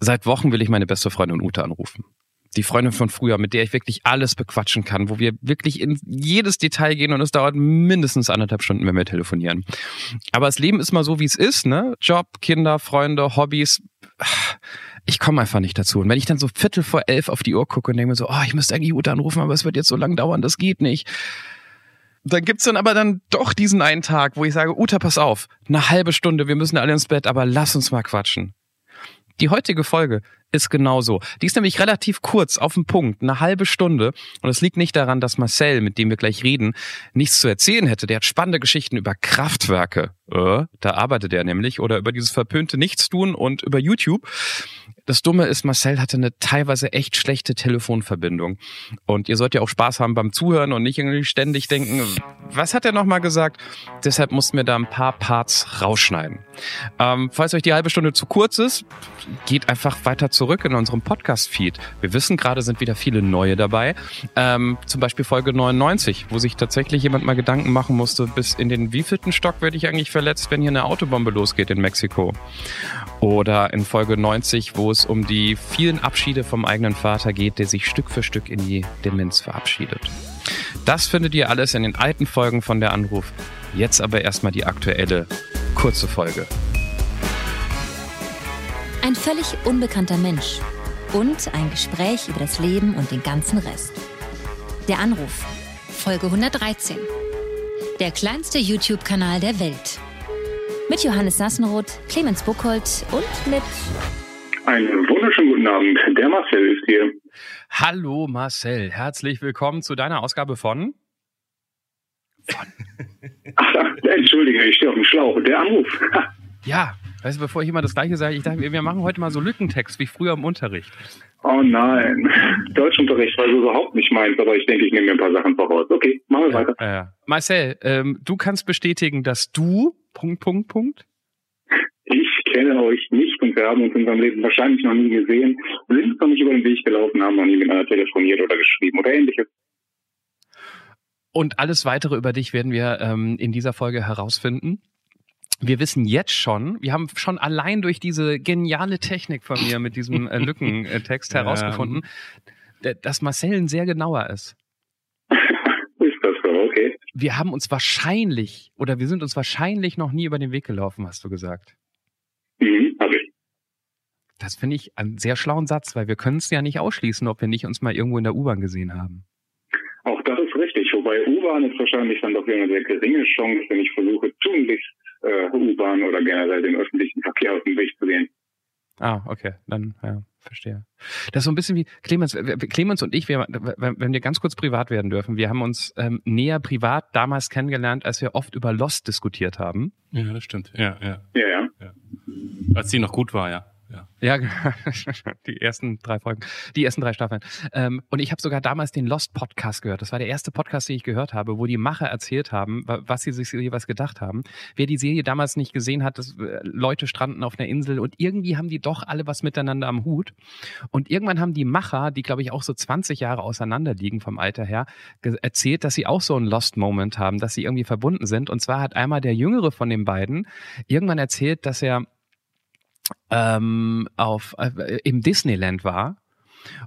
Seit Wochen will ich meine beste Freundin Ute anrufen. Die Freundin von früher, mit der ich wirklich alles bequatschen kann, wo wir wirklich in jedes Detail gehen und es dauert mindestens anderthalb Stunden, wenn wir telefonieren. Aber das Leben ist mal so, wie es ist, ne? Job, Kinder, Freunde, Hobbys. Ich komme einfach nicht dazu. Und wenn ich dann so Viertel vor elf auf die Uhr gucke und denke mir so, oh, ich müsste eigentlich Ute anrufen, aber es wird jetzt so lang dauern, das geht nicht. Dann gibt's dann aber dann doch diesen einen Tag, wo ich sage, Uta, pass auf, eine halbe Stunde, wir müssen alle ins Bett, aber lass uns mal quatschen. Die heutige Folge ist genauso. Die ist nämlich relativ kurz, auf den Punkt, eine halbe Stunde. Und es liegt nicht daran, dass Marcel, mit dem wir gleich reden, nichts zu erzählen hätte. Der hat spannende Geschichten über Kraftwerke. Äh, da arbeitet er nämlich. Oder über dieses verpönte Nichtstun und über YouTube. Das Dumme ist, Marcel hatte eine teilweise echt schlechte Telefonverbindung. Und ihr sollt ja auch Spaß haben beim Zuhören und nicht irgendwie ständig denken, was hat er nochmal gesagt? Deshalb mussten wir da ein paar Parts rausschneiden. Ähm, falls euch die halbe Stunde zu kurz ist, geht einfach weiter zurück in unserem Podcast-Feed. Wir wissen, gerade sind wieder viele neue dabei. Ähm, zum Beispiel Folge 99, wo sich tatsächlich jemand mal Gedanken machen musste, bis in den wievielten Stock werde ich eigentlich verletzt, wenn hier eine Autobombe losgeht in Mexiko. Oder in Folge 90, wo es um die vielen Abschiede vom eigenen Vater geht, der sich Stück für Stück in die Demenz verabschiedet. Das findet ihr alles in den alten Folgen von der Anruf. Jetzt aber erstmal die aktuelle kurze Folge. Ein völlig unbekannter Mensch und ein Gespräch über das Leben und den ganzen Rest. Der Anruf, Folge 113. Der kleinste YouTube-Kanal der Welt. Mit Johannes Sassenroth, Clemens Buchholz und mit. Einen wunderschönen guten Abend. Der Marcel ist hier. Hallo Marcel, herzlich willkommen zu deiner Ausgabe von. Von. Ach, entschuldige, ich stehe auf dem Schlauch. Der Anruf. ja, weißt du, bevor ich immer das Gleiche sage, ich dachte, wir machen heute mal so Lückentext wie früher im Unterricht. Oh nein, Deutschunterricht war so überhaupt nicht meins, aber ich denke, ich nehme mir ein paar Sachen voraus. Okay, machen wir ja, weiter. Ja. Marcel, ähm, du kannst bestätigen, dass du Punkt, Punkt, Punkt? Ich kenne euch nicht und wir haben uns in unserem Leben wahrscheinlich noch nie gesehen, sind noch nicht über den Weg gelaufen, haben noch nie miteinander telefoniert oder geschrieben oder ähnliches. Und alles weitere über dich werden wir ähm, in dieser Folge herausfinden. Wir wissen jetzt schon, wir haben schon allein durch diese geniale Technik von mir mit diesem äh, Lückentext herausgefunden, dass Marcel ein sehr genauer ist okay. Wir haben uns wahrscheinlich oder wir sind uns wahrscheinlich noch nie über den Weg gelaufen, hast du gesagt. Das finde ich einen sehr schlauen Satz, weil wir können es ja nicht ausschließen, ob wir nicht uns mal irgendwo in der U-Bahn gesehen haben. Auch das ist richtig. Wobei U-Bahn ist wahrscheinlich dann doch wieder eine sehr geringe Chance, wenn ich versuche, tunlichst äh, U-Bahn oder generell den öffentlichen Verkehr aus dem Weg zu gehen. Ah, okay. Dann, ja verstehe. Das ist so ein bisschen wie Clemens, Clemens und ich, wir, wenn wir ganz kurz privat werden dürfen, wir haben uns ähm, näher privat damals kennengelernt, als wir oft über Lost diskutiert haben. Ja, das stimmt. Ja, ja. Ja, ja. ja. Als sie noch gut war, ja. Ja, genau. die ersten drei Folgen, die ersten drei Staffeln. Ähm, und ich habe sogar damals den Lost Podcast gehört. Das war der erste Podcast, den ich gehört habe, wo die Macher erzählt haben, was sie sich jeweils gedacht haben. Wer die Serie damals nicht gesehen hat, dass äh, Leute stranden auf einer Insel und irgendwie haben die doch alle was miteinander am Hut. Und irgendwann haben die Macher, die glaube ich auch so 20 Jahre auseinander liegen vom Alter her, erzählt, dass sie auch so einen Lost Moment haben, dass sie irgendwie verbunden sind. Und zwar hat einmal der Jüngere von den beiden irgendwann erzählt, dass er ähm, auf, äh, im Disneyland war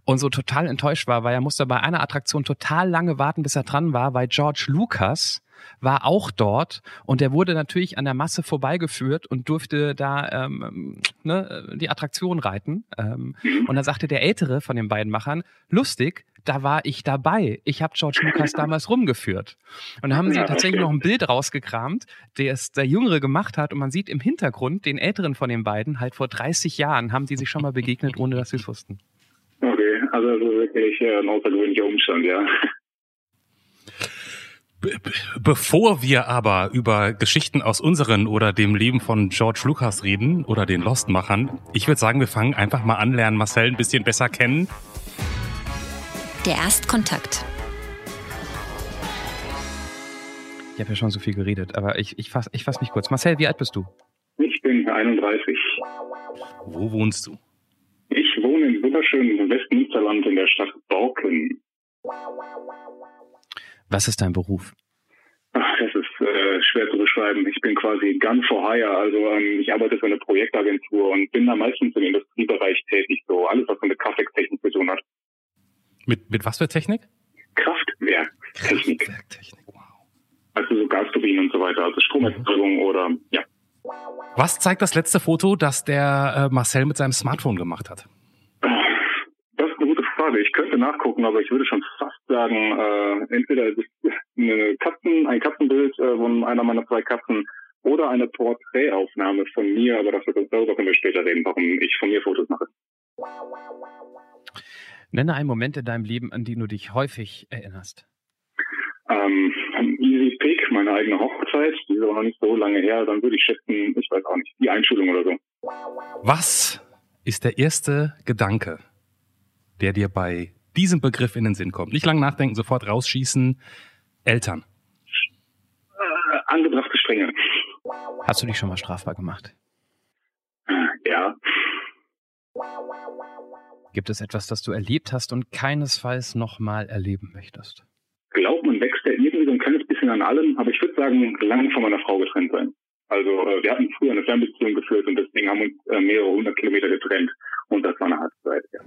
und so total enttäuscht war, weil er musste bei einer Attraktion total lange warten, bis er dran war, weil George Lucas war auch dort und der wurde natürlich an der Masse vorbeigeführt und durfte da ähm, ne, die Attraktion reiten. Ähm, und dann sagte der Ältere von den beiden Machern, lustig, da war ich dabei. Ich habe George Lucas damals rumgeführt. Und da haben sie tatsächlich noch ein Bild rausgekramt, das der Jüngere gemacht hat. Und man sieht im Hintergrund den Älteren von den beiden, halt vor 30 Jahren, haben die sich schon mal begegnet, ohne dass sie es wussten. Okay, also das ist wirklich ein außergewöhnlicher Umstand, ja. Bevor wir aber über Geschichten aus unseren oder dem Leben von George Lucas reden oder den Lost-Machern, ich würde sagen, wir fangen einfach mal an, lernen Marcel ein bisschen besser kennen. Der Erstkontakt. Ich habe ja schon so viel geredet, aber ich, ich fasse ich fass mich kurz. Marcel, wie alt bist du? Ich bin 31. Wo wohnst du? Ich wohne im wunderschönen Westmünsterland in der Stadt Borken. Was ist dein Beruf? Ach, das ist äh, schwer zu beschreiben. Ich bin quasi gun for hire, also ähm, ich arbeite für eine Projektagentur und bin da meistens im Industriebereich tätig, so alles, was mit Kraftwerktechnik zu tun hat. Mit, mit was für Technik? Kraftwerktechnik. Kraftwerktechnik, wow. Also so Gasturbinen und so weiter, also Stromerzeugung mhm. oder ja. Was zeigt das letzte Foto, das der äh, Marcel mit seinem Smartphone gemacht hat? Das ist eine gute Frage. Ich könnte nachgucken, aber ich würde schon fast sagen, äh, entweder ist eine Katzen, ein Katzenbild äh, von einer meiner zwei Katzen oder eine Porträtaufnahme von mir, aber das wird, darüber können wir später reden, warum ich von mir Fotos mache. Nenne einen Moment in deinem Leben, an den du dich häufig erinnerst. Ähm, Easy Pick, meine eigene Hochzeit, die ist aber noch nicht so lange her, dann würde ich schätzen, ich weiß auch nicht, die Einschulung oder so. Was ist der erste Gedanke, der dir bei diesem Begriff in den Sinn kommt? Nicht lang nachdenken, sofort rausschießen. Eltern. Äh, angebrachte Strenge. Hast du dich schon mal strafbar gemacht? Ja. Gibt es etwas, das du erlebt hast und keinesfalls nochmal erleben möchtest? Glaubt man wächst ja irgendwie so ein kleines bisschen an allem, aber ich würde sagen, lange von meiner Frau getrennt sein. Also äh, wir hatten früher eine Fernbeziehung geführt und deswegen haben uns äh, mehrere hundert Kilometer getrennt und das war eine harte Zeit. Ja.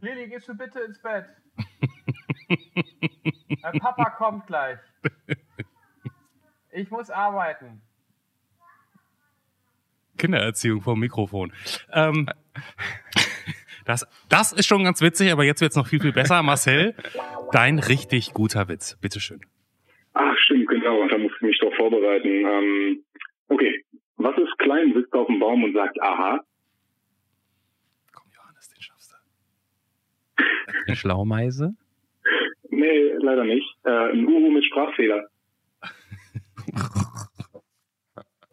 Lili, gehst du bitte ins Bett? Papa kommt gleich. Ich muss arbeiten. Kindererziehung vom Mikrofon. Ähm, das, das ist schon ganz witzig, aber jetzt wird es noch viel, viel besser. Marcel, dein richtig guter Witz. Bitteschön. Ach, stimmt, genau. Da muss ich mich doch vorbereiten. Ähm, okay. Was ist klein, sitzt auf dem Baum und sagt Aha? Komm, Johannes, den schaffst du. Eine Schlaumeise? Nee, leider nicht. Äh, ein Uhu mit Sprachfehler.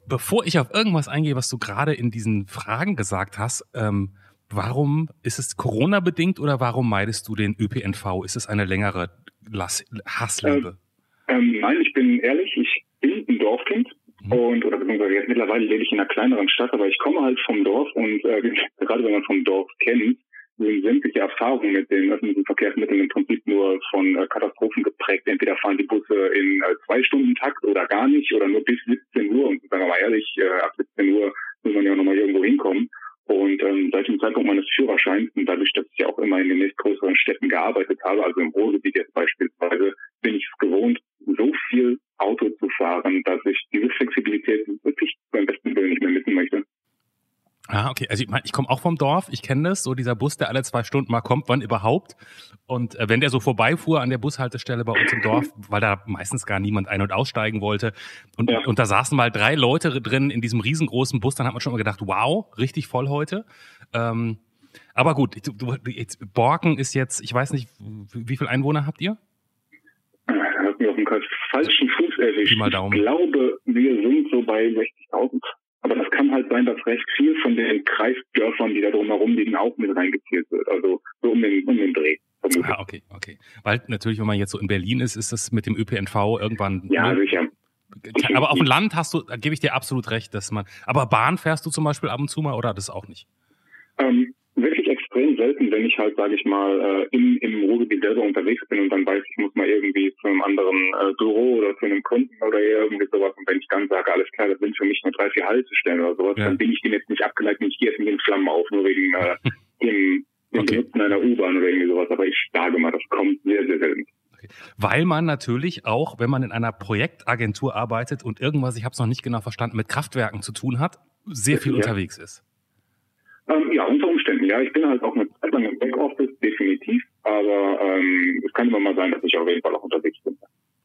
Bevor ich auf irgendwas eingehe, was du gerade in diesen Fragen gesagt hast, ähm, Warum ist es Corona-bedingt oder warum meidest du den ÖPNV? Ist es eine längere Lass Hassliebe? Ähm, ähm, nein, ich bin ehrlich, ich bin ein Dorfkind mhm. und oder beziehungsweise jetzt mittlerweile lebe ich in einer kleineren Stadt, aber ich komme halt vom Dorf und äh, gerade wenn man vom Dorf kennt, sämtliche Erfahrungen mit den öffentlichen Verkehrsmitteln im Prinzip nur von äh, Katastrophen geprägt. Entweder fahren die Busse in äh, zwei Stunden Takt oder gar nicht oder nur bis 17 Uhr. Und sagen wir mal ehrlich, äh, ab 17 Uhr muss man ja nochmal irgendwo hinkommen. Und ähm, seit dem Zeitpunkt meines Führerscheins und dadurch, dass ich ja auch immer in den nächstgrößeren Städten gearbeitet habe, also im Ruhrgebiet jetzt beispielsweise, bin ich es gewohnt, so viel Auto zu fahren, dass ich diese Flexibilität wirklich beim besten Willen nicht mehr missen möchte. Ah, okay. Also ich, mein, ich komme auch vom Dorf, ich kenne das, so dieser Bus, der alle zwei Stunden mal kommt, wann überhaupt. Und äh, wenn der so vorbeifuhr an der Bushaltestelle bei uns im Dorf, weil da meistens gar niemand ein- und aussteigen wollte, und, ja. und da saßen mal drei Leute drin in diesem riesengroßen Bus, dann hat man schon mal gedacht, wow, richtig voll heute. Ähm, aber gut, du, du, jetzt, Borken ist jetzt, ich weiß nicht, wie viele Einwohner habt ihr? Hat mir auf dem falschen Fuß erwischt. Ich glaube, wir sind so bei 60.000. Aber das kann halt sein, dass recht viel von den Kreisdörfern, die da drumherum liegen, auch mit reingezählt wird. Also so um den, um den Dreh. Ah, okay, okay. Weil natürlich, wenn man jetzt so in Berlin ist, ist das mit dem ÖPNV irgendwann. Ja, ne? sicher. Aber auf dem Land hast du, da gebe ich dir absolut recht, dass man. Aber Bahn fährst du zum Beispiel ab und zu mal oder das auch nicht? Ähm, extrem selten, wenn ich halt, sage ich mal, äh, im, im Ruhrgebiet selber unterwegs bin und dann weiß, ich muss mal irgendwie zu einem anderen äh, Büro oder zu einem Kunden oder irgendwie sowas. Und wenn ich dann sage, alles klar, das sind für mich nur drei, vier Haltestellen oder sowas, ja. dann bin ich dem jetzt nicht abgeneigt und ich gehe jetzt nicht in Flammen auf, nur wegen äh, dem, dem okay. Benutzen einer U-Bahn oder irgendwie sowas. Aber ich sage mal, das kommt sehr, sehr selten. Weil man natürlich auch, wenn man in einer Projektagentur arbeitet und irgendwas, ich habe es noch nicht genau verstanden, mit Kraftwerken zu tun hat, sehr viel ja. unterwegs ist. Ähm, ja, Umständen. Ja, ich bin halt auch eine Zeit lang im Backoffice, definitiv. Aber ähm, es kann immer mal sein, dass ich auf jeden Fall auch unterwegs bin.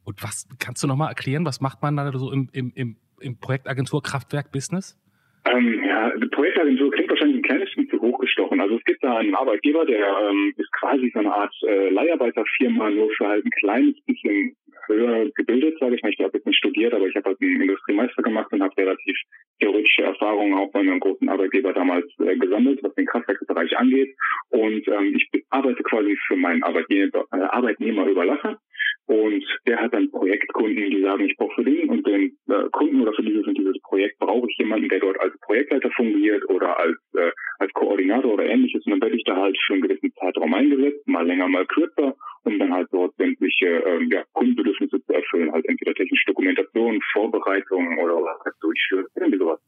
Und was kannst du nochmal erklären? Was macht man da so im, im, im, im Projektagentur-Kraftwerk-Business? Ähm, ja, die Projektagentur klingt wahrscheinlich ein kleines bisschen zu hochgestochen. Also es gibt da einen Arbeitgeber, der ähm, ist quasi so eine Art äh, Leiharbeiterfirma, nur für halt ein kleines bisschen höher gebildet, sage ich mal. Ich habe jetzt nicht studiert, aber ich habe halt einen Industriemeister gemacht und habe relativ theoretische Erfahrungen auch bei einem großen Arbeitgeber damals äh, gesammelt, was den Kraftwerksbereich angeht. Und ähm, ich arbeite quasi für meinen Arbeitnehmer, äh, Arbeitnehmer überlassen. Und der hat dann Projektkunden, die sagen, ich brauche für den und den äh, Kunden oder für dieses und dieses Projekt brauche ich jemanden, der dort als Projektleiter fungiert oder als, äh, als Koordinator oder ähnliches. Und dann werde ich da halt für einen gewissen Zeitraum eingesetzt, mal länger, mal kürzer, um dann halt dort sämtliche ähm, ja, Kundenbedürfnisse zu erfüllen, halt entweder technische Dokumentation, Vorbereitung oder halt Durchführung, irgendwie sowas.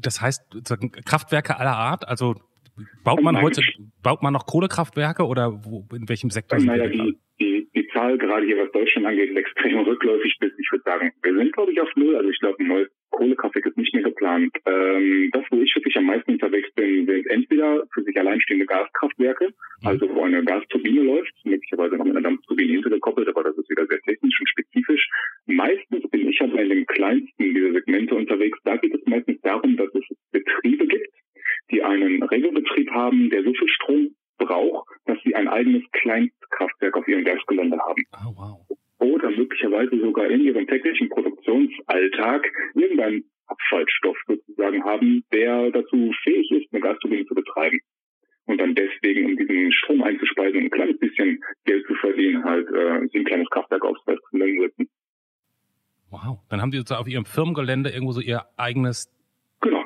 Das heißt, Kraftwerke aller Art, also baut man heute, baut man noch Kohlekraftwerke oder wo, in welchem Sektor sind naja, die, die, die Zahl gerade hier, was Deutschland angeht, ist extrem rückläufig bis, ich würde sagen, wir sind glaube ich auf Null, also ich glaube ein neues Kohlekraftwerk ist nicht mehr geplant. Ähm, das, wo ich wirklich am meisten unterwegs bin, sind entweder für sich alleinstehende Gaskraftwerke, also wo eine Gasturbine läuft, möglicherweise noch mit einer Dampfturbine hintergekoppelt, aber das ist wieder sehr technisch und spezifisch. Meistens bin ich aber in dem kleinsten dieser Segmente unterwegs. Da geht es meistens darum, dass es Betriebe gibt, die einen Regelbetrieb haben, der so viel Strom braucht, dass sie ein eigenes Kleinstkraftwerk auf ihrem Werksgelände haben. Oh, wow. Oder möglicherweise sogar in ihrem täglichen Produktionsalltag irgendeinen Abfallstoff sozusagen haben, der dazu fähig ist, eine Gasturbine zu betreiben. Und dann deswegen, um diesen Strom einzuspeisen und ein kleines bisschen Geld zu verdienen, halt äh, sie ein kleines Kraftwerk aufs Werksgelände setzen. Wow. Dann haben die sozusagen auf ihrem Firmengelände irgendwo so ihr eigenes Genau.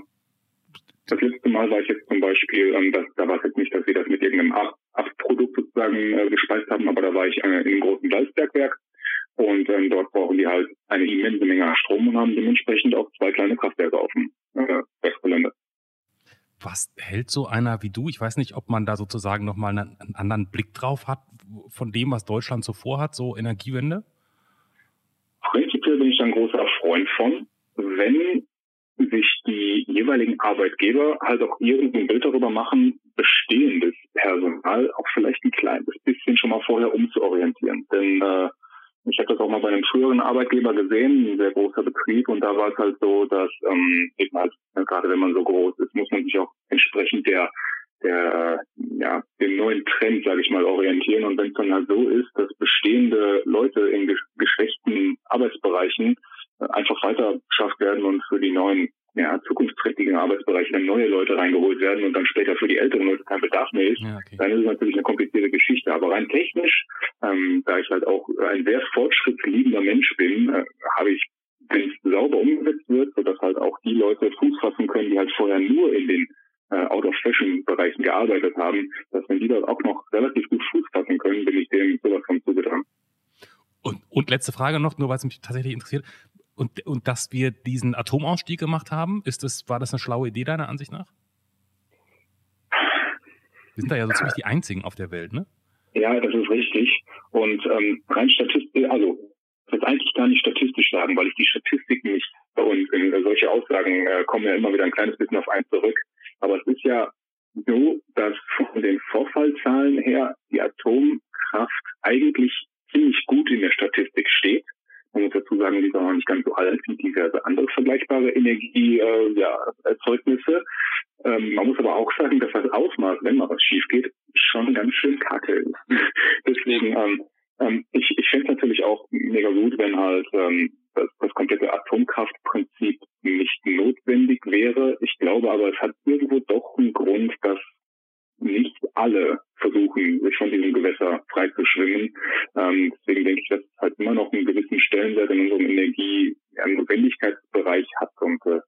Das letzte Mal war ich jetzt zum Beispiel, ähm, das, da war es jetzt nicht, dass wir das mit irgendeinem Ab Abprodukt sozusagen äh, gespeist haben, aber da war ich äh, in einem großen Salzbergwerk und ähm, dort brauchen die halt eine immense Menge Strom und haben dementsprechend auch zwei kleine Kraftwerke auf dem äh, Werksgelände. Was hält so einer wie du? Ich weiß nicht, ob man da sozusagen nochmal einen, einen anderen Blick drauf hat von dem, was Deutschland so vorhat, so Energiewende. Prinzipiell bin ich ein großer Freund von, wenn sich die jeweiligen Arbeitgeber halt auch irgendein Bild darüber machen, bestehendes Personal auch vielleicht ein kleines bisschen schon mal vorher umzuorientieren. Denn äh, ich habe das auch mal bei einem früheren Arbeitgeber gesehen, ein sehr großer Betrieb, und da war es halt so, dass ähm, eben halt, äh, gerade wenn man so groß ist, muss man sich auch entsprechend der der ja dem neuen Trend, sage ich mal, orientieren. Und wenn es dann halt so ist, dass bestehende Leute in ge geschwächten Arbeitsbereichen äh, einfach weiter geschafft werden und für die neuen ja, zukunftsträchtigen Arbeitsbereiche dann neue Leute reingeholt werden und dann später für die älteren Leute kein Bedarf mehr ist, Ja, okay. dann ist es natürlich eine komplizierte Geschichte. Aber rein technisch, ähm, da ich halt auch ein sehr fortschrittsliebender Mensch bin, äh, habe ich, wenn es sauber umgesetzt wird, sodass halt auch die Leute Fuß fassen können, die halt vorher nur in den äh, Out-of-Fashion-Bereichen gearbeitet haben, dass wenn die dort auch noch relativ gut Fuß fassen können, bin ich dem sowas von zugetan. Und, und letzte Frage noch, nur weil es mich tatsächlich interessiert. Und, und dass wir diesen Atomausstieg gemacht haben, ist das, war das eine schlaue Idee deiner Ansicht nach? Wir sind da ja so ziemlich die einzigen auf der Welt, ne? Ja, das ist richtig. Und ähm, rein statistisch, also das eigentlich gar nicht statistisch sagen, weil ich die Statistiken nicht und äh, solche Aussagen äh, kommen ja immer wieder ein kleines bisschen auf einen zurück. Aber es ist ja so, dass von den Vorfallzahlen her die Atomkraft eigentlich ziemlich gut in der Statistik steht. Man muss dazu sagen, die ist auch noch nicht ganz so alt wie diverse andere vergleichbare Energieerzeugnisse. Äh, ja. Ähm, man muss aber auch sagen, dass das Ausmaß, wenn mal was schief geht, schon ganz schön kacke ist. Deswegen, ähm, ähm, ich, ich fände es natürlich auch mega gut, wenn halt ähm, das, das komplette Atomkraftprinzip nicht notwendig wäre. Ich glaube aber, es hat irgendwo doch einen Grund, dass nicht alle versuchen, sich von diesem Gewässer frei zu schwimmen. Ähm, deswegen denke ich, dass es halt immer noch einen gewissen Stellenwert in unserem Energie-Notwendigkeitsbereich hat. Und äh,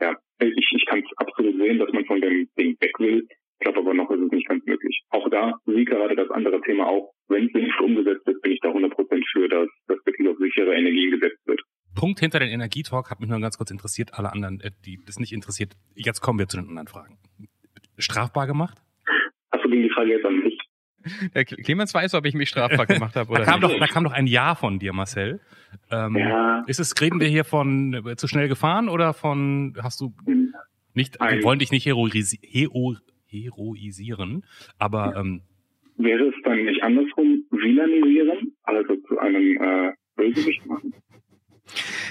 ja, ich, ich kann es absolut sehen, dass man von dem Ding weg will. Ich glaube aber noch, ist es nicht ganz möglich. Auch da, wie gerade das andere Thema auch, wenn es sinnvoll umgesetzt ist, bin ich da 100% für, dass das wirklich auf sichere Energien gesetzt wird. Punkt hinter den Energietalk hat mich nur ganz kurz interessiert. Alle anderen, äh, die das nicht interessiert. Jetzt kommen wir zu den anderen Fragen. Strafbar gemacht? Die Frage jetzt an mich? Der Clemens weiß, ob ich mich strafbar gemacht habe Da oder kam, nicht. doch, da kam doch ein Ja von dir, Marcel. Ähm, Ja. Ist es, reden wir hier von äh, zu schnell gefahren oder von, hast du nicht, wir Ein- wollen dich nicht heroisi hero heroisieren, aber ähm, Wäre es dann nicht andersrum villanisieren, also zu einem äh, Bösewicht machen?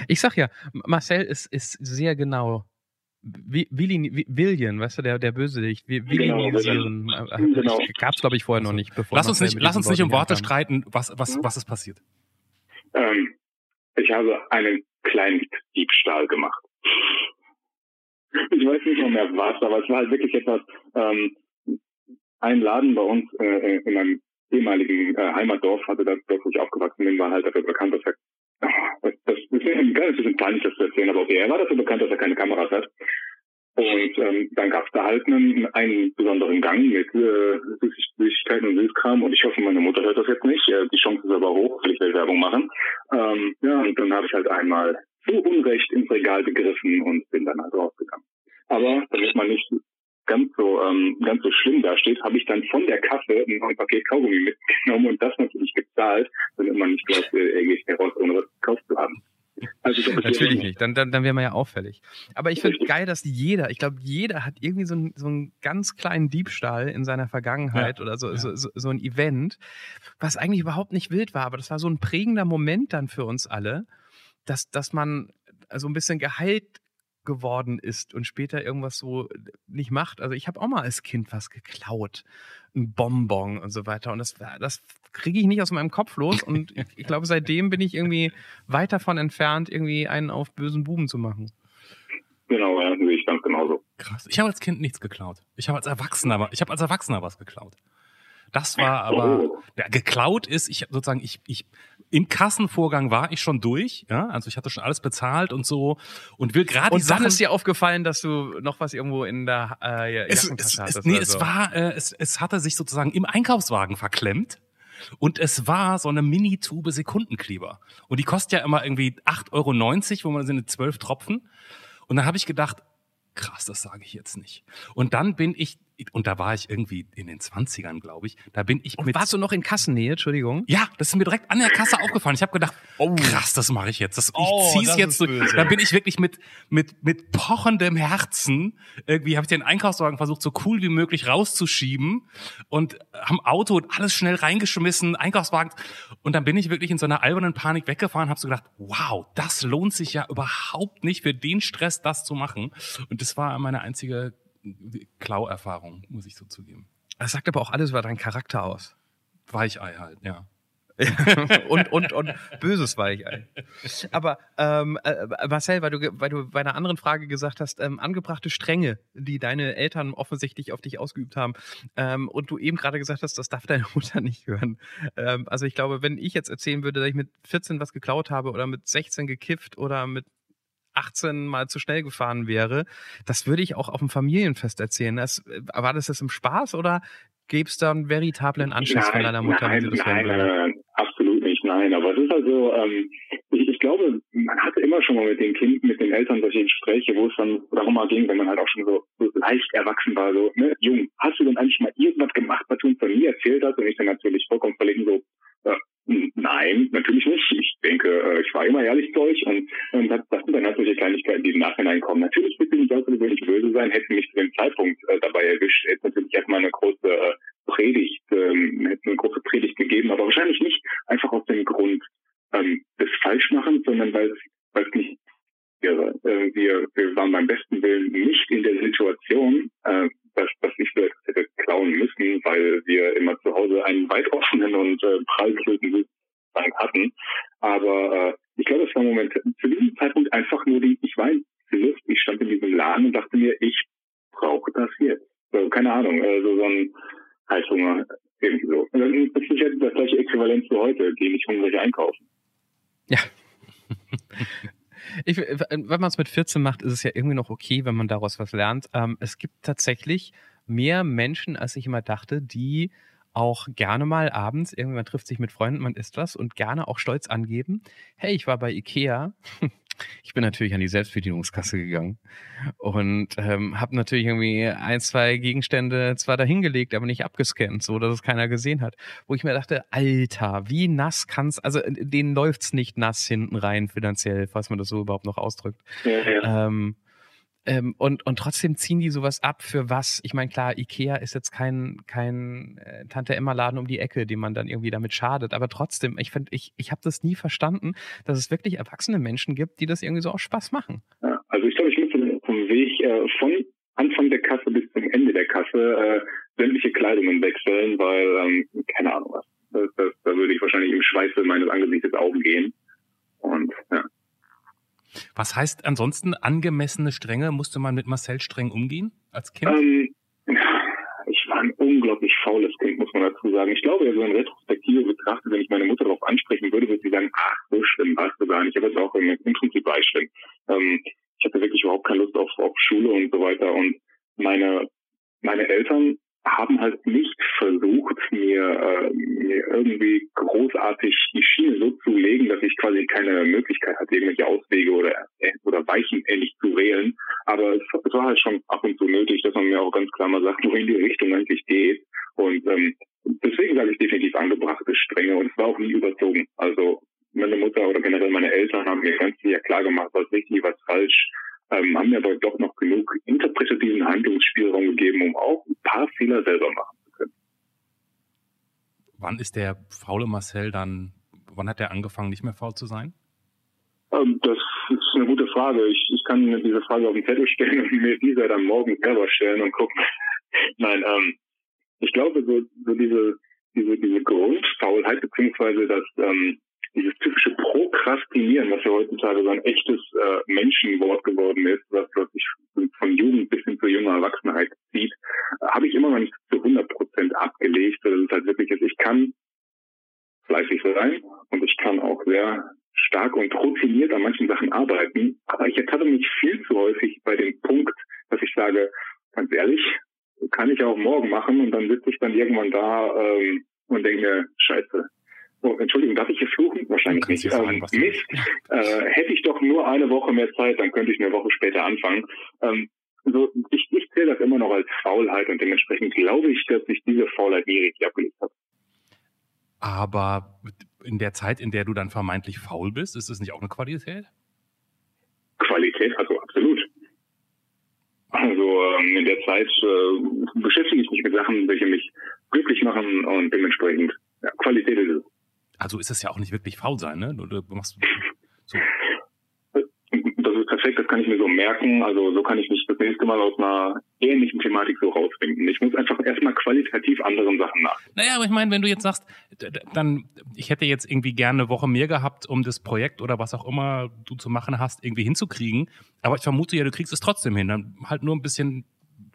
Ich sag ja, Marcel ist, ist sehr genau. Wi- Willi, Wi- Willian, weißt du, der, der Bösewicht, Wi- Genau, Villinisieren. Äh, Genau. Gab's, glaube ich, vorher noch nicht. Bevor lass uns nicht, lass uns nicht um Worte streiten, was, was, was ist passiert. Ähm, ich habe einen Kleinstdiebstahl gemacht. Ich weiß nicht noch mehr was, aber es war halt wirklich etwas, ähm, ein Laden bei uns äh, in meinem ehemaligen äh, Heimatdorf, also das wo ich aufgewachsen bin, war halt dafür bekannt, dass er, das, das ist ein bisschen peinlich, das zu erzählen, aber okay, er war dafür bekannt, dass er keine Kameras hat. Und ähm, dann gab es da halt einen, einen besonderen Gang mit äh, Süßig- Süßigkeiten und Süßkram. Und ich hoffe, meine Mutter hört das jetzt nicht. Äh, die Chance ist aber hoch, weil ich will Werbung machen. Ähm, ja, und dann habe ich halt einmal zu Unrecht ins Regal gegriffen und bin dann halt rausgegangen. Aber damit man nicht ganz so ähm, ganz so schlimm dasteht, habe ich dann von der Kasse ein Paket Kaugummi mitgenommen und das natürlich gezahlt, damit man nicht glaubt, äh, er geht heraus, ohne was gekauft zu haben. Also ich Natürlich nicht, dann, dann, dann wäre man ja auffällig. Aber ich finde geil, dass jeder, ich glaube, jeder hat irgendwie so, ein, so einen ganz kleinen Diebstahl in seiner Vergangenheit ja, oder so, ja. so, so, so ein Event, was eigentlich überhaupt nicht wild war, aber das war so ein prägender Moment dann für uns alle, dass, dass man so ein bisschen geheilt geworden ist und später irgendwas so nicht macht. Also ich habe auch mal als Kind was geklaut, ein Bonbon und so weiter. Und das, das kriege ich nicht aus meinem Kopf los. Und ich glaube, seitdem bin ich irgendwie weit davon entfernt, irgendwie einen auf bösen Buben zu machen. Genau, ja, sehe ich ganz genauso. Krass. Ich habe als Kind nichts geklaut. Ich habe als Erwachsener, ich habe als Erwachsener was geklaut. Das war aber, oh. ja, geklaut ist, ich sozusagen, ich, ich, im Kassenvorgang war ich schon durch, ja, also ich hatte schon alles bezahlt und so und will gerade Und dann ist dir aufgefallen, dass du noch was irgendwo in der äh, ja, es, es, hattest, es, Nee, es war, äh, es, es hatte sich sozusagen im Einkaufswagen verklemmt. Und es war so eine Mini-Tube Sekundenkleber. Und die kostet ja immer irgendwie 8,90 Euro, wo man sind zwölf Tropfen. Und dann habe ich gedacht, krass, das sage ich jetzt nicht. Und dann bin ich und da war ich irgendwie in den 20ern, glaube ich. Da bin ich und mit. Warst du noch in Kassennähe, Entschuldigung? Ja, das ist mir direkt an der Kasse aufgefallen. Ich habe gedacht, oh, krass, das mache ich jetzt. Das, oh, ich zieh's jetzt durch. Da bin ich wirklich mit mit mit pochendem Herzen irgendwie habe ich den Einkaufswagen versucht, so cool wie möglich rauszuschieben und am Auto alles schnell reingeschmissen, Einkaufswagen. Und dann bin ich wirklich in so einer albernen Panik weggefahren, habe so gedacht, wow, das lohnt sich ja überhaupt nicht für den Stress, das zu machen. Und das war meine einzige Klauerfahrung, muss ich so zugeben. Das sagt aber auch alles über deinen Charakter aus. Weichei halt, ja. und, und, und böses Weichei. Aber ähm, äh, Marcel, weil du, weil du bei einer anderen Frage gesagt hast, ähm, angebrachte Stränge, die deine Eltern offensichtlich auf dich ausgeübt haben, ähm, und du eben gerade gesagt hast, das darf deine Mutter nicht hören. Ähm, also ich glaube, wenn ich jetzt erzählen würde, dass ich mit 14 was geklaut habe oder mit 16 gekifft oder mit 18 mal zu schnell gefahren wäre. Das würde ich auch auf dem Familienfest erzählen. Das, äh, war das das im Spaß oder gäbe es da einen veritablen Anschluss nein, von deiner Mutter? Nein, nein, nein, absolut nicht, nein. Aber es ist also, ähm, ich, ich, glaube, man hatte immer schon mal mit den Kindern, mit den Eltern solche Gespräche, wo es dann darum mal ging, wenn man halt auch schon so, so leicht erwachsen war, so, ne, Jung, hast du denn eigentlich mal irgendwas gemacht, was du uns von mir erzählt hast? Und ich dann natürlich vollkommen verlegen so, Nein, natürlich nicht. Ich denke, äh, ich war immer ehrlich zu euch und, und das, das sind dann solche Kleinigkeiten, die im Nachhinein kommen. Natürlich wird sie nicht außergewöhnlich böse sein, hätte mich zu dem Zeitpunkt äh, dabei erwischt, hätte natürlich erstmal eine große äh, Predigt, ähm, hätte eine große Predigt gegeben, aber wahrscheinlich nicht einfach aus dem Grund ähm, des Falschmachens, sondern weil es nicht wäre. Äh, wir, wir waren beim besten Willen nicht in der Situation, äh, dass, dass ich so hätte klauen müssen, weil wir immer zu Hause einen weit offenen und äh, prallklöten hatten. Aber äh, ich glaube, es war im Moment zu diesem Zeitpunkt einfach nur die, ich war in Lust, ich stand in diesem Laden und dachte mir, ich brauche das jetzt. So, keine Ahnung, äh, so, ein Heißhunger, irgendwie so. Und dann ist sicher das gleiche Äquivalent zu heute, gehe ich hungrig einkaufen. Ja. Ich, wenn man es mit 14 macht, ist es ja irgendwie noch okay, wenn man daraus was lernt. Ähm, es gibt tatsächlich mehr Menschen, als ich immer dachte, die auch gerne mal abends, irgendwann trifft sich mit Freunden, man isst was und gerne auch stolz angeben, hey, ich war bei Ikea. Ich bin natürlich an die Selbstbedienungskasse gegangen und ähm, habe natürlich irgendwie ein, zwei Gegenstände zwar dahingelegt, aber nicht abgescannt, so dass es keiner gesehen hat. Wo ich mir dachte, Alter, wie nass kann's, also denen läuft's nicht nass hinten rein finanziell, falls man das so überhaupt noch ausdrückt. Ja, ja. Ähm, ähm, und, und trotzdem ziehen die sowas ab für was? Ich meine, klar, Ikea ist jetzt kein, kein äh, Tante-Emma-Laden um die Ecke, dem man dann irgendwie damit schadet. Aber trotzdem, ich finde, ich, ich habe das nie verstanden, dass es wirklich erwachsene Menschen gibt, die das irgendwie so auch Spaß machen. Ja, also ich glaube, ich müsste vom Weg äh, von Anfang der Kasse bis zum Ende der Kasse äh, sämtliche Kleidungen wechseln, weil, ähm, keine Ahnung was. Das, das, da würde ich wahrscheinlich im Schweiße meines Angesichtes Augen gehen. Und ja. Was heißt ansonsten angemessene Strenge? Musste man mit Marcel streng umgehen als Kind? Ähm, ich war ein unglaublich faules Kind, muss man dazu sagen. Ich glaube, so in Retrospektive betrachtet, wenn ich meine Mutter darauf ansprechen würde, würde sie sagen, ach, so schlimm warst du gar nicht. Aber es ist auch im, im Prinzip war ich schlimm. Ähm, ich hatte wirklich überhaupt keine Lust auf, auf Schule und so weiter. Und meine, meine Eltern haben halt nicht versucht, mir, äh, mir irgendwie großartig die Schiene so zu legen, dass ich quasi keine Möglichkeit hatte, irgendwelche Auswege oder, äh, oder Weichen ähnlich zu wählen. Aber es, es war halt schon ab und zu nötig, dass man mir auch ganz klar mal sagt, wohin die Richtung eigentlich geht. Und ähm, deswegen sage ich definitiv angebrachte Strenge und es war auch nie überzogen. Also meine Mutter oder generell meine Eltern haben mir ganz sicher klar gemacht, was richtig, was falsch, ähm, haben mir aber doch noch genug interpretativen Handlungsspielraum gegeben, um auch ein paar Fehler selber machen zu können. Wann ist der faule Marcel dann, wann hat er angefangen, nicht mehr faul zu sein? Ähm, das ist eine gute Frage. Ich, ich kann mir diese Frage auf den Zettel stellen und mir diese dann morgen selber stellen und gucken. Nein, ähm, ich glaube, so, so diese, diese, diese Grundfaulheit, beziehungsweise das, ähm, dieses typische Prokrastinieren, was ja heutzutage so ein echtes äh, Menschenwort geworden ist, was, sich von Jugend bis hin zur jungen Erwachsenheit zieht, äh, habe ich immer noch nicht zu 100 Prozent abgelegt. Das ist halt wirklich, ich kann fleißig sein und ich kann auch sehr stark und routiniert an manchen Sachen arbeiten. Aber ich ertappe mich viel zu häufig bei dem Punkt, dass ich sage, ganz ehrlich, kann ich auch morgen machen und dann sitze ich dann irgendwann da ähm, und denke mir, scheiße, Oh, Entschuldigung, darf ich hier fluchen? Wahrscheinlich nicht. Sagen, ähm, Mist, äh, hätte ich doch nur eine Woche mehr Zeit, dann könnte ich eine Woche später anfangen. Ähm, so, ich, ich zähle das immer noch als Faulheit und dementsprechend glaube ich, dass ich diese Faulheit nie richtig abgelegt habe. Aber in der Zeit, in der du dann vermeintlich faul bist, ist das nicht auch eine Qualität? Qualität, also absolut. Also ähm, in der Zeit äh, beschäftige ich mich mit Sachen, welche mich glücklich machen und dementsprechend ja, Qualität ist es. Also ist es ja auch nicht wirklich faul sein, ne? Du, machst so. Das ist perfekt, das kann ich mir so merken. Also so kann ich mich das nächste Mal aus einer ähnlichen Thematik so rausfinden. Ich muss einfach erstmal qualitativ anderen Sachen nach. Naja, aber ich meine, wenn du jetzt sagst, dann, ich hätte jetzt irgendwie gerne eine Woche mehr gehabt, um das Projekt oder was auch immer du zu machen hast, irgendwie hinzukriegen. Aber ich vermute ja, du kriegst es trotzdem hin. Dann halt nur ein bisschen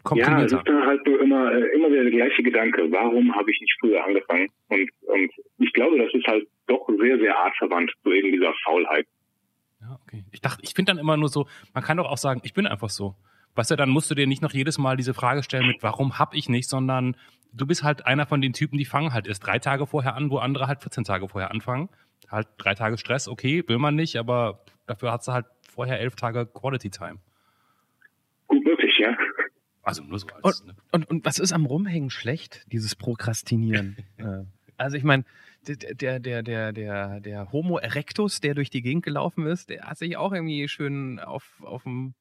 komprimierter. Ja, es ist dann halt nur immer, äh, immer wieder der gleiche Gedanke. Warum habe ich nicht früher angefangen? Und, und ich glaube, das ist halt doch sehr, sehr artverwandt zu eben dieser Faulheit. Ja, okay. Ich dachte, ich finde dann immer nur so, man kann doch auch sagen, ich bin einfach so. Weißt du, dann musst du dir nicht noch jedes Mal diese Frage stellen mit, warum hab ich nicht, sondern du bist halt einer von den Typen, die fangen halt erst drei Tage vorher an, wo andere halt 14 Tage vorher anfangen. Halt drei Tage Stress, okay, will man nicht, aber dafür hast du halt vorher elf Tage Quality Time. Also nur so als, und, ne? und, und was ist am Rumhängen schlecht, dieses Prokrastinieren? Äh, also ich meine, der, der, der, der, der Homo erectus, der durch die Gegend gelaufen ist, der hat sich auch irgendwie schön auf, auf dem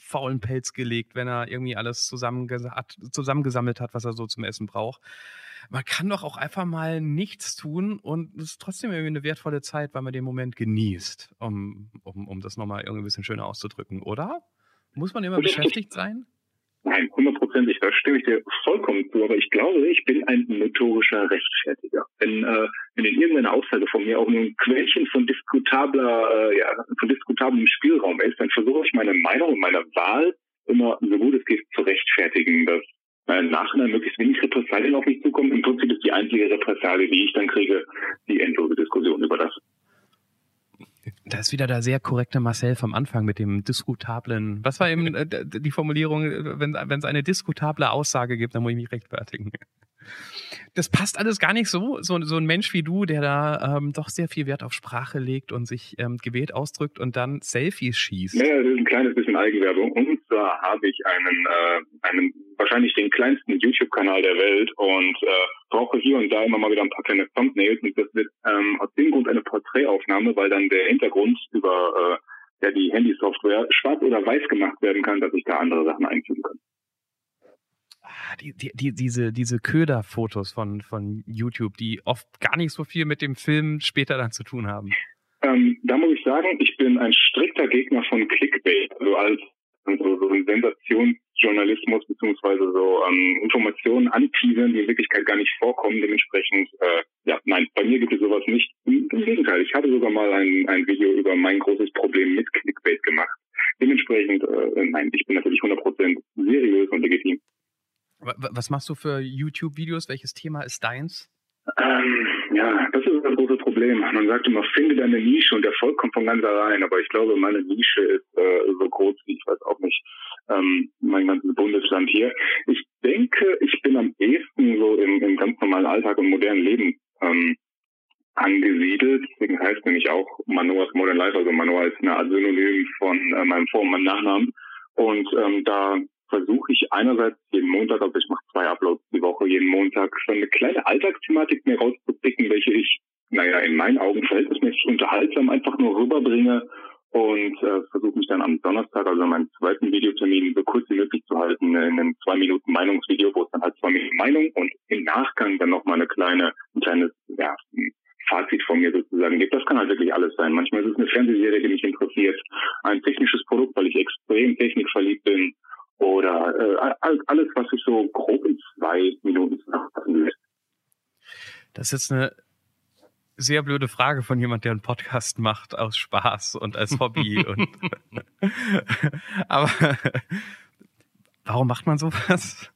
faulen Pelz gelegt, wenn er irgendwie alles zusammengesammelt hat, was er so zum Essen braucht. Man kann doch auch einfach mal nichts tun und es ist trotzdem irgendwie eine wertvolle Zeit, weil man den Moment genießt, um, um, um das nochmal irgendwie ein bisschen schöner auszudrücken, oder? Muss man immer beschäftigt sein? Nein, hundertprozentig, da stimme ich dir vollkommen zu. Aber ich glaube, ich bin ein notorischer Rechtfertiger. Wenn, äh, wenn in irgendeiner Aussage von mir auch nur ein Quäntchen von diskutabler, äh, ja, von diskutablem Spielraum ist, dann versuche ich meine Meinung und meine Wahl immer so gut es geht zu rechtfertigen, dass äh, Nachhinein möglichst wenig Repressalien auf mich zukommen. Im Prinzip ist die einzige Repressalie, die ich dann kriege, die endlose Diskussion über das. Da ist wieder der sehr korrekte Marcel vom Anfang mit dem diskutablen. Was war eben äh, die Formulierung, wenn es eine diskutable Aussage gibt, dann muss ich mich rechtfertigen. Das passt alles gar nicht so. So, so ein Mensch wie du, der da ähm, doch sehr viel Wert auf Sprache legt und sich ähm, gewählt ausdrückt und dann Selfies schießt. Ja, das ist ein kleines bisschen Eigenwerbung. Und zwar habe ich einen, äh, einen wahrscheinlich den kleinsten YouTube-Kanal der Welt und äh, brauche hier und da immer mal wieder ein paar kleine Thumbnails und das wird ähm, aus dem Grund eine Porträtaufnahme, weil dann der Hintergrund über äh, ja, die Handysoftware schwarz oder weiß gemacht werden kann, dass ich da andere Sachen einfügen kann. Ah, die, die, die, diese, diese Köderfotos von, von YouTube, die oft gar nicht so viel mit dem Film später dann zu tun haben. Ähm, da muss ich sagen, ich bin ein strikter Gegner von Clickbait. Also als so, so ein Sensationsjournalismus beziehungsweise so ähm, Informationen anteasern, die in Wirklichkeit gar nicht vorkommen. Dementsprechend, äh, ja, nein, bei mir gibt es sowas nicht. Im, im Gegenteil, ich habe sogar mal ein, ein Video über mein großes Problem mit Clickbait gemacht. Dementsprechend, äh, nein, ich bin natürlich 100% seriös und legitim. Was machst du für YouTube-Videos? Welches Thema ist deins? Ähm, ja, das ist das große Problem. Man sagt immer, finde deine Nische und Erfolg kommt von ganz allein. Aber ich glaube, meine Nische ist äh, so groß wie ich weiß auch nicht ähm, mein ganzes Bundesland hier. Ich denke, ich bin am ehesten so im, im ganz normalen Alltag und modernen Leben ähm, angesiedelt. Deswegen heißt nämlich auch Manoas Modern Life, also Manoa ist eine Art Synonym von äh, meinem Vor- und meinem Nachnamen. Und ähm, da versuche ich einerseits jeden Montag, also ich mache zwei Uploads die Woche, jeden Montag so eine kleine Alltagsthematik mir rauszupicken, welche ich, naja, in meinen Augen verhältnismäßig unterhaltsam einfach nur rüberbringe und äh, versuche mich dann am Donnerstag, also an meinem zweiten Videotermin, so kurz wie möglich zu halten, in einem zwei Minuten Meinungsvideo, wo es dann halt zwei Minuten Meinung und im Nachgang dann nochmal eine kleine, ein kleines, ja, Fazit von mir sozusagen gibt. Das kann halt wirklich alles sein. Manchmal ist es eine Fernsehserie, die mich interessiert, ein technisches Produkt, weil ich extrem technikverliebt bin oder äh, alles, was sich so grob in zwei Minuten zusammenfassen lässt. Das ist jetzt eine sehr blöde Frage von jemand, der einen Podcast macht aus Spaß und als Hobby. und Aber warum macht man sowas?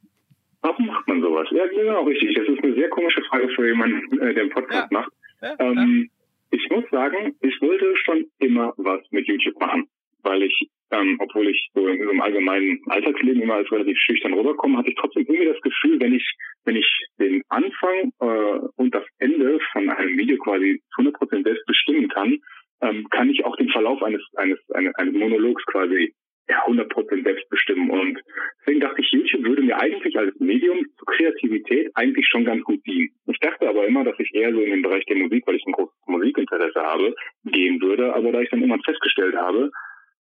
Warum macht man sowas? Ja, genau, richtig. Das ist eine sehr komische Frage für jemanden, äh, der einen Podcast ja. macht. Ja, ähm, ja. Ich muss sagen, ich wollte schon immer was mit YouTube machen, weil ich ähm, obwohl ich so in, im allgemeinen Alltagsleben immer als relativ schüchtern rüberkomme, hatte ich trotzdem irgendwie das Gefühl, wenn ich, wenn ich den Anfang äh, und das Ende von einem Video quasi 100% selbst bestimmen kann, ähm, kann ich auch den Verlauf eines, eines, eines, eines Monologs quasi ja, 100% selbst bestimmen. Und deswegen dachte ich, YouTube würde mir eigentlich als Medium zur Kreativität eigentlich schon ganz gut dienen. Ich dachte aber immer, dass ich eher so in den Bereich der Musik, weil ich ein großes Musikinteresse habe, gehen würde. Aber da ich dann irgendwann festgestellt habe,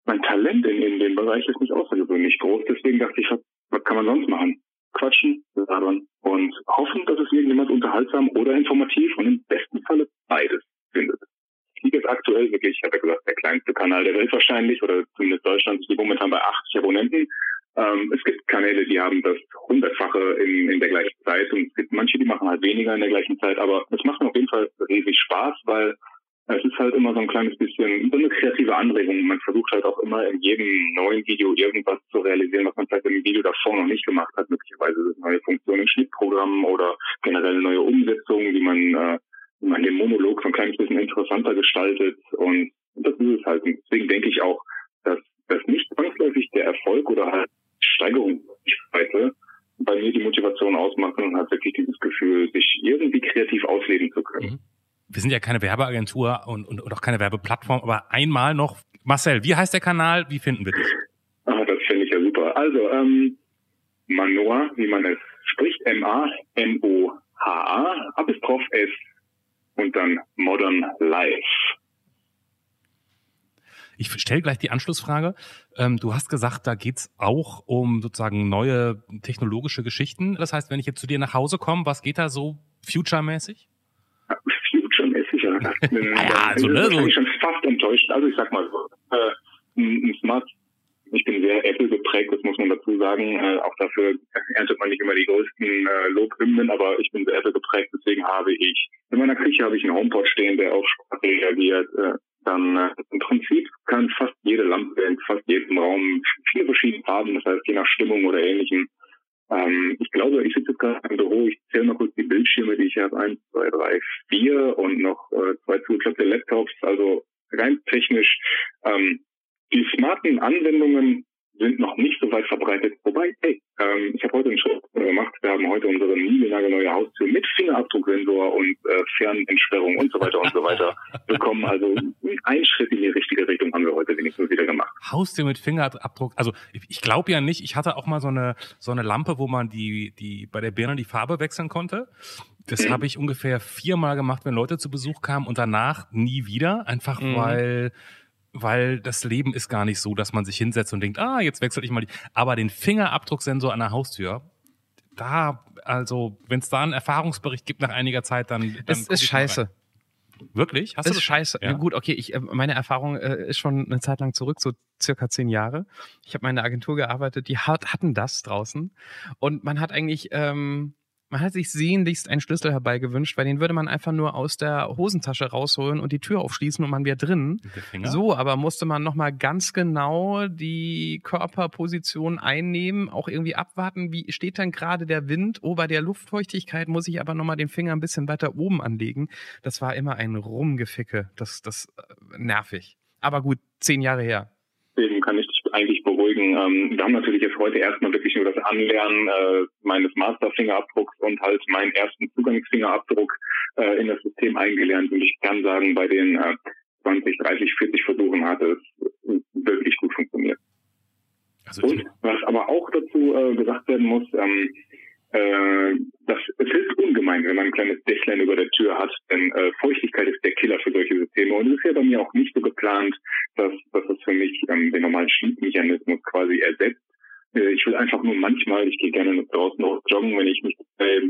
mein Talent in, in dem Bereich ist nicht außergewöhnlich groß. Deswegen dachte ich, was, kann man sonst machen? Quatschen, labern und hoffen, dass es irgendjemand unterhaltsam oder informativ und im besten Falle beides findet. Ich liege jetzt aktuell wirklich, ich habe ja gesagt, der kleinste Kanal der Welt wahrscheinlich oder zumindest Deutschland ist momentan bei 80 Abonnenten. Ähm, es gibt Kanäle, die haben das hundertfache in, in der gleichen Zeit und es gibt manche, die machen halt weniger in der gleichen Zeit, aber es macht mir auf jeden Fall riesig Spaß, weil es ist halt immer so ein kleines bisschen so eine kreative Anregung. Man versucht halt auch immer in jedem neuen Video irgendwas zu realisieren, was man vielleicht im Video davor noch nicht gemacht hat. Möglicherweise neue Funktionen im Schnittprogramm oder generell neue Umsetzungen, wie man, äh, wie man den Monolog so ein kleines bisschen interessanter gestaltet. Und das ist es halt. Und deswegen denke ich auch, dass das nicht zwangsläufig der Erfolg oder halt Steigerung bei mir die Motivation ausmachen und hat wirklich dieses Gefühl, sich irgendwie kreativ ausleben zu können. Mhm wir sind ja keine Werbeagentur und, und, und auch keine Werbeplattform, aber einmal noch, Marcel, wie heißt der Kanal? Wie finden wir dich? Ah, das finde ich ja super. Also, ähm, Manoa, wie man es spricht, M-A-N-O-H-A, Apostroph S und dann Modern Life. Ich stelle gleich die Anschlussfrage. Ähm, du hast gesagt, da geht's auch um sozusagen neue technologische Geschichten. Das heißt, wenn ich jetzt zu dir nach Hause komme, was geht da so future-mäßig? Ja, also, ne, so. schon fast enttäuscht. Also ich sag mal so, äh, ein Smart, ich bin sehr Apple geprägt, das muss man dazu sagen. Äh, auch dafür erntet man nicht immer die größten äh, Lobhymnen, aber ich bin sehr Apple geprägt, deswegen habe ich in meiner Küche habe ich einen HomePod stehen, der auf Sprache reagiert. Äh, dann äh, im Prinzip kann fast jede Lampe in fast jedem Raum viele verschiedene Farben, das heißt je nach Stimmung oder ähnlichem ähm, ich glaube, ich sitze jetzt gerade im Büro, ich zähle noch kurz die Bildschirme, die ich habe. Eins, zwei, drei, vier und noch äh, zwei zugeklappte Laptops. Also rein technisch. Ähm, die smarten Anwendungen sind noch nicht so weit verbreitet. Wobei, hey, ähm, ich habe heute einen Schritt gemacht. Wir haben heute unsere neue Haustür mit Fingerabdrucksensor und äh, Fernentsperrung und so weiter und so weiter bekommen. Also ein Schritt in die richtige Richtung haben wir heute wenigstens wieder gemacht. Haustür mit Fingerabdruck. Also ich, ich glaube ja nicht. Ich hatte auch mal so eine so eine Lampe, wo man die die bei der Birne die Farbe wechseln konnte. Das mhm. habe ich ungefähr viermal gemacht, wenn Leute zu Besuch kamen und danach nie wieder, einfach mhm. weil weil das Leben ist gar nicht so, dass man sich hinsetzt und denkt, ah, jetzt wechsle ich mal die. Aber den Fingerabdrucksensor an der Haustür, da, also, wenn es da einen Erfahrungsbericht gibt nach einiger Zeit, dann. dann das ist scheiße. Wirklich? Hast das du das ist scheiße. Ja. Gut, okay, ich, äh, meine Erfahrung äh, ist schon eine Zeit lang zurück, so circa zehn Jahre. Ich habe meine Agentur gearbeitet, die hat, hatten das draußen. Und man hat eigentlich ähm, man hat sich sehnlichst einen Schlüssel herbeigewünscht, weil den würde man einfach nur aus der Hosentasche rausholen und die Tür aufschließen und man wäre drin. So, aber musste man nochmal ganz genau die Körperposition einnehmen, auch irgendwie abwarten, wie steht dann gerade der Wind. Oh, bei der Luftfeuchtigkeit muss ich aber nochmal den Finger ein bisschen weiter oben anlegen. Das war immer ein Rumgeficke. Das, das äh, nervig. Aber gut, zehn Jahre her. Deswegen kann ich eigentlich beruhigen. Ähm, wir haben natürlich jetzt heute erstmal wirklich nur das Anlernen äh, meines Masterfingerabdrucks und halt meinen ersten Zugangsfingerabdruck äh, in das System eingelernt. Und ich kann sagen, bei den äh, 20, 30, 40 Versuchen hat es wirklich gut funktioniert. Also Und was aber auch dazu äh, gesagt werden muss, ähm, äh, das, es hilft ungemein, wenn man ein kleines Dächlein über der Tür hat, denn äh, Feuchtigkeit ist der Killer für solche Systeme. Und es ist ja bei mir auch nicht so geplant, dass, dass es für mich ähm, den normalen Schließmechanismus quasi ersetzt. Äh, ich will einfach nur manchmal, ich gehe gerne draußen noch joggen, wenn ich mich äh,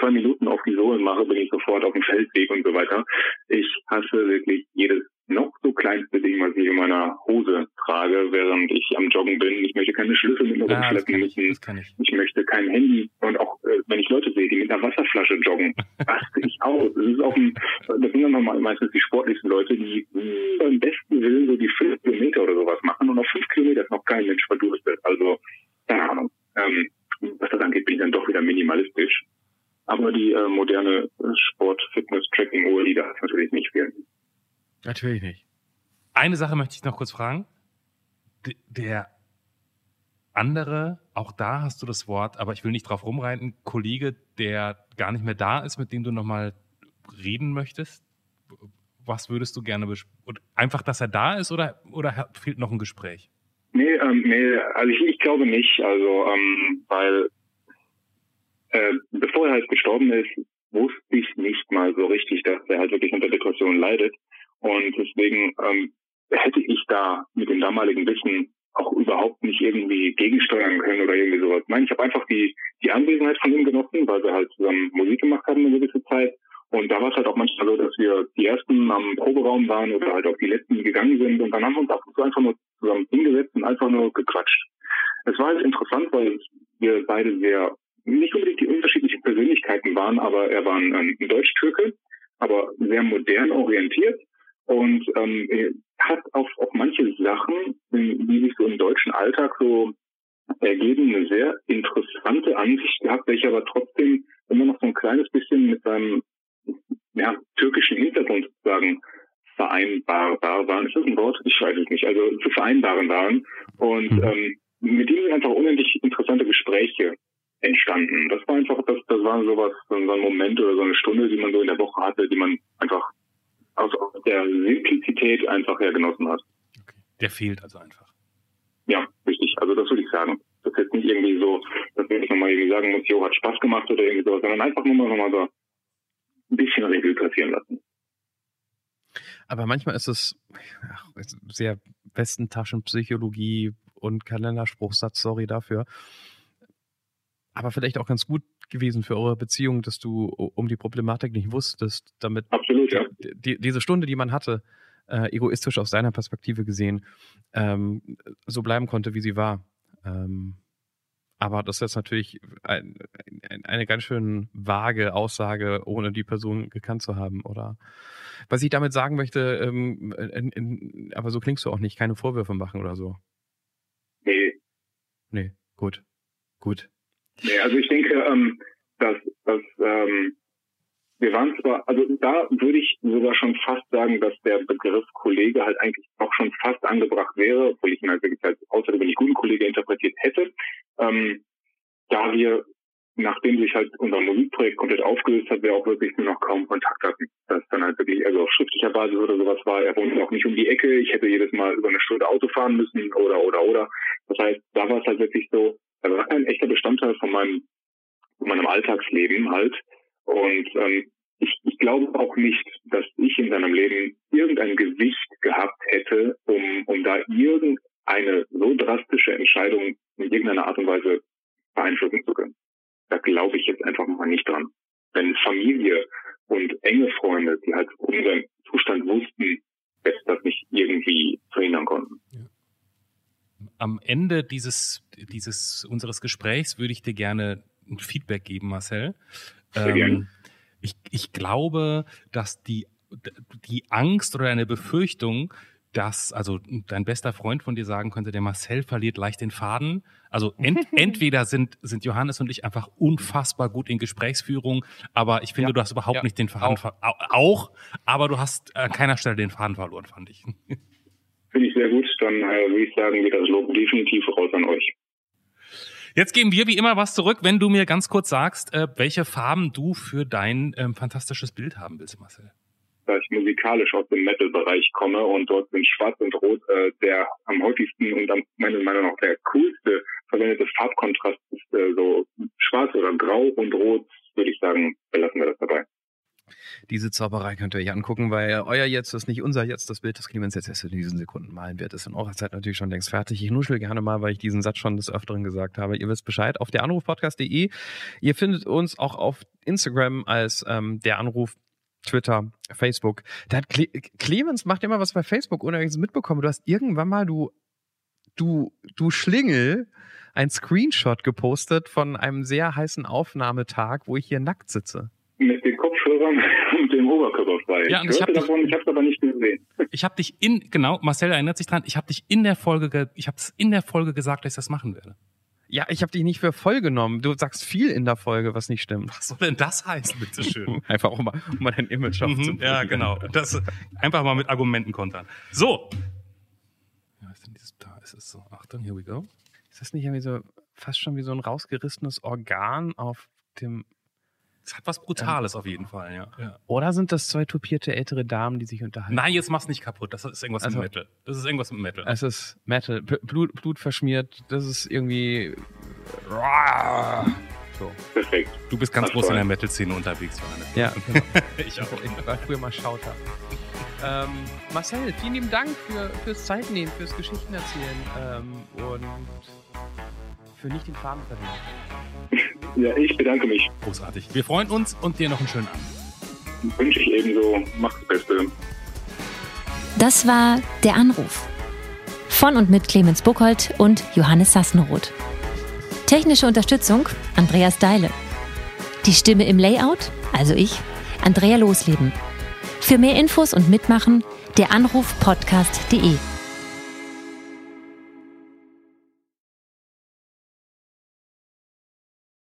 zwei Minuten auf die Sohlen mache, bin ich sofort auf dem Feldweg und so weiter. Ich hasse wirklich jedes noch so kleinste Ding, was ich in meiner Hose trage, während ich am Joggen bin. Ich möchte keine Schlüssel mit mir Ah, rumschleppen ich, müssen. kann ich. Ich möchte kein Handy und auch äh, wenn ich Leute sehe, die mit einer Wasserflasche joggen, raste ich aus. Das ist auch ein, das sind dann meistens die sportlichsten Leute, die mh, beim besten Willen so die fünf Kilometer oder sowas machen und auf fünf Kilometer ist noch kein Mensch verdurstet. Also, keine Ahnung. Ähm, was das angeht, bin ich dann doch wieder minimalistisch. Aber die äh, moderne Sport-Fitness-Tracking-Uhr, die darf natürlich nicht fehlen. Natürlich nicht. Eine Sache möchte ich noch kurz fragen. D der andere, auch da hast du das Wort, aber ich will nicht drauf rumreiten, Kollege, der gar nicht mehr da ist, mit dem du nochmal reden möchtest, was würdest du gerne bes- und einfach, dass er da ist oder, oder fehlt noch ein Gespräch? Nee, ähm, nee, also ich, ich glaube nicht. Also, ähm, weil äh, bevor er halt gestorben ist, wusste ich nicht mal so richtig, dass er halt wirklich unter Depressionen leidet. Und deswegen ähm, hätte ich da mit dem damaligen Wissen auch überhaupt nicht irgendwie gegensteuern können oder irgendwie sowas. Nein, ich habe einfach die, die Anwesenheit von ihm genossen, weil wir halt zusammen Musik gemacht haben eine gewisse Zeit. Und da war es halt auch manchmal so, dass wir die ersten am Proberaum waren oder halt auch die letzten, gegangen sind. Und dann haben wir uns ab und zu einfach nur zusammen hingesetzt und einfach nur gequatscht. Es war halt interessant, weil wir beide sehr, nicht unbedingt die unterschiedlichen Persönlichkeiten waren, aber er war ein, ein Deutsch-Türke, aber sehr modern orientiert und ähm, hat auf, auf manche Sachen, die sich so im deutschen Alltag so ergeben, eine sehr interessante Ansicht gehabt, welche aber trotzdem immer noch so ein kleines bisschen mit seinem ja, türkischen Hintergrund sozusagen vereinbar waren. Ist das ein Wort? Ich weiß es nicht. Also zu vereinbaren waren. Und Mhm. ähm, mit ihm sind einfach unendlich interessante Gespräche entstanden. Das war einfach, das, das war sowas, so ein Moment oder so eine Stunde, die man so in der Woche hatte, die man einfach aus, der Simplizität einfach her genossen hat. Okay. Der fehlt also einfach. Ja, richtig. Also das würde ich sagen. Das ist jetzt nicht irgendwie so, dass man nicht nochmal irgendwie sagen muss, jo, hat Spaß gemacht oder irgendwie sowas, sondern einfach nur mal nochmal so ein bisschen Revue passieren lassen. Aber manchmal ist es ach, sehr Westentaschenpsychologie und Kalenderspruchsatz, sorry dafür. Aber vielleicht auch ganz gut gewesen für eure Beziehung, dass du um die Problematik nicht wusstest, damit Absolut, ja. die, die, diese Stunde, die man hatte, äh, egoistisch aus seiner Perspektive gesehen, ähm, so bleiben konnte, wie sie war. Ähm, aber das ist jetzt natürlich ein, ein, eine ganz schön vage Aussage, ohne die Person gekannt zu haben. Oder was ich damit sagen möchte, ähm, in, in, aber so klingst du auch nicht, keine Vorwürfe machen oder so. Nee, Nee, gut. Gut. Nee also ich denke, ähm, dass, dass ähm, wir waren zwar, also da würde ich sogar schon fast sagen, dass der Begriff Kollege halt eigentlich auch schon fast angebracht wäre, obwohl ich ihn halt wirklich als außergewöhnlich guten Kollege interpretiert hätte. Ähm, da wir, nachdem sich halt unser Musikprojekt komplett aufgelöst hat, wir auch wirklich nur noch kaum Kontakt hatten. Das dann halt wirklich, also auf schriftlicher Basis oder sowas war, er wohnt auch nicht um die Ecke, ich hätte jedes Mal über eine Stunde Auto fahren müssen oder oder oder. Das heißt, da war es halt wirklich so, er war ein echter Bestandteil von meinem, von meinem Alltagsleben halt. Und ähm, ich, ich glaube auch nicht, dass ich in seinem Leben irgendein Gewicht gehabt hätte, um, um da irgendeine so drastische Entscheidung in irgendeiner Art und Weise beeinflussen zu können. Da glaube ich jetzt einfach mal nicht dran. Wenn Familie und enge Freunde, die halt unseren Zustand wussten, jetzt das nicht irgendwie verhindern konnten. Am Ende dieses, dieses unseres Gesprächs würde ich dir gerne ein Feedback geben, Marcel. Gerne. ich, ich glaube, dass die, die Angst oder eine Befürchtung, dass also dein bester Freund von dir sagen könnte, der Marcel verliert leicht den Faden. Also ent, entweder sind, sind Johannes und ich einfach unfassbar gut in Gesprächsführung, aber ich finde, Ja, du hast überhaupt ja, nicht den Faden auch. ver auch, aber du hast an keiner Stelle den Faden verloren, fand ich. Finde ich sehr gut. Dann äh, würde ich sagen, geht das Lob definitiv raus an euch. Jetzt geben wir wie immer was zurück, wenn du mir ganz kurz sagst, äh, welche Farben du für dein ähm, fantastisches Bild haben willst, Marcel. da ich musikalisch aus dem Metal-Bereich komme und dort sind Schwarz und Rot äh, der am häufigsten und am, meiner Meinung nach der coolste verwendete Farbkontrast ist äh, so Schwarz oder Grau und Rot, würde ich sagen, belassen wir das dabei. Diese Zauberei könnt ihr euch angucken, weil euer Jetzt ist nicht unser Jetzt. Das Bild, das Clemens jetzt erst in diesen Sekunden malen wird, ist in eurer Zeit natürlich schon längst fertig. Ich nuschel gerne mal, weil ich diesen Satz schon des Öfteren gesagt habe. Ihr wisst Bescheid auf der Anrufpodcast.de. Ihr findet uns auch auf Instagram als ähm, der Anruf Twitter, Facebook. Da hat Cle Clemens macht immer was bei Facebook, ohne irgendwas mitbekommen. Du hast irgendwann mal, du, du, du Schlingel, ein Screenshot gepostet von einem sehr heißen Aufnahmetag, wo ich hier nackt sitze. Mit den Kopfhörern und dem Oberkörper frei. Ja, und ich ich hab hörte dich- davon, ich habe es aber nicht gesehen. Ich habe dich in, genau, Marcel erinnert sich dran, ich habe dich in der Folge, ge, ich habe es in der Folge gesagt, dass ich das machen werde. Ja, ich habe dich nicht für voll genommen. Du sagst viel in der Folge, was nicht stimmt. Was soll denn das heißen, bitteschön? Einfach um mal, um mal dein Image Mhm, aufzubauen. ja, genau. Das einfach mal mit Argumenten kontern. So. Ja, ist denn dieses, da ist es so. Achtung, here we go. Ist das nicht irgendwie so fast schon wie so ein rausgerissenes Organ auf dem. Es hat was Brutales auf jeden Fall, ja. ja. Oder sind das zwei tupierte ältere Damen, die sich unterhalten? Nein, jetzt mach's nicht kaputt. Das ist irgendwas Also- mit Metal. Das ist irgendwas mit Metal. Es ist Metal, P- Blut, Blut verschmiert. Das ist irgendwie. So. Perfekt. Du bist ganz Ach, groß in toll. der Metal-Szene unterwegs, Johannes. Ja, genau. Ich auch. Ich war früher mal Schauter. Ähm, Marcel, vielen lieben Dank für, fürs Zeitnehmen, fürs Geschichten erzählen ähm, und für nicht den Faden verlieren. Ja, ich bedanke mich. Großartig. Wir freuen uns und dir noch einen schönen Abend. Wünsche ich ebenso. Macht's Beste. Das war Der Anruf. Von und mit Clemens Buchholz und Johannes Sassenroth. Technische Unterstützung Andreas Deile. Die Stimme im Layout, also ich, Andrea Losleben. Für mehr Infos und Mitmachen der Anruf podcast.de.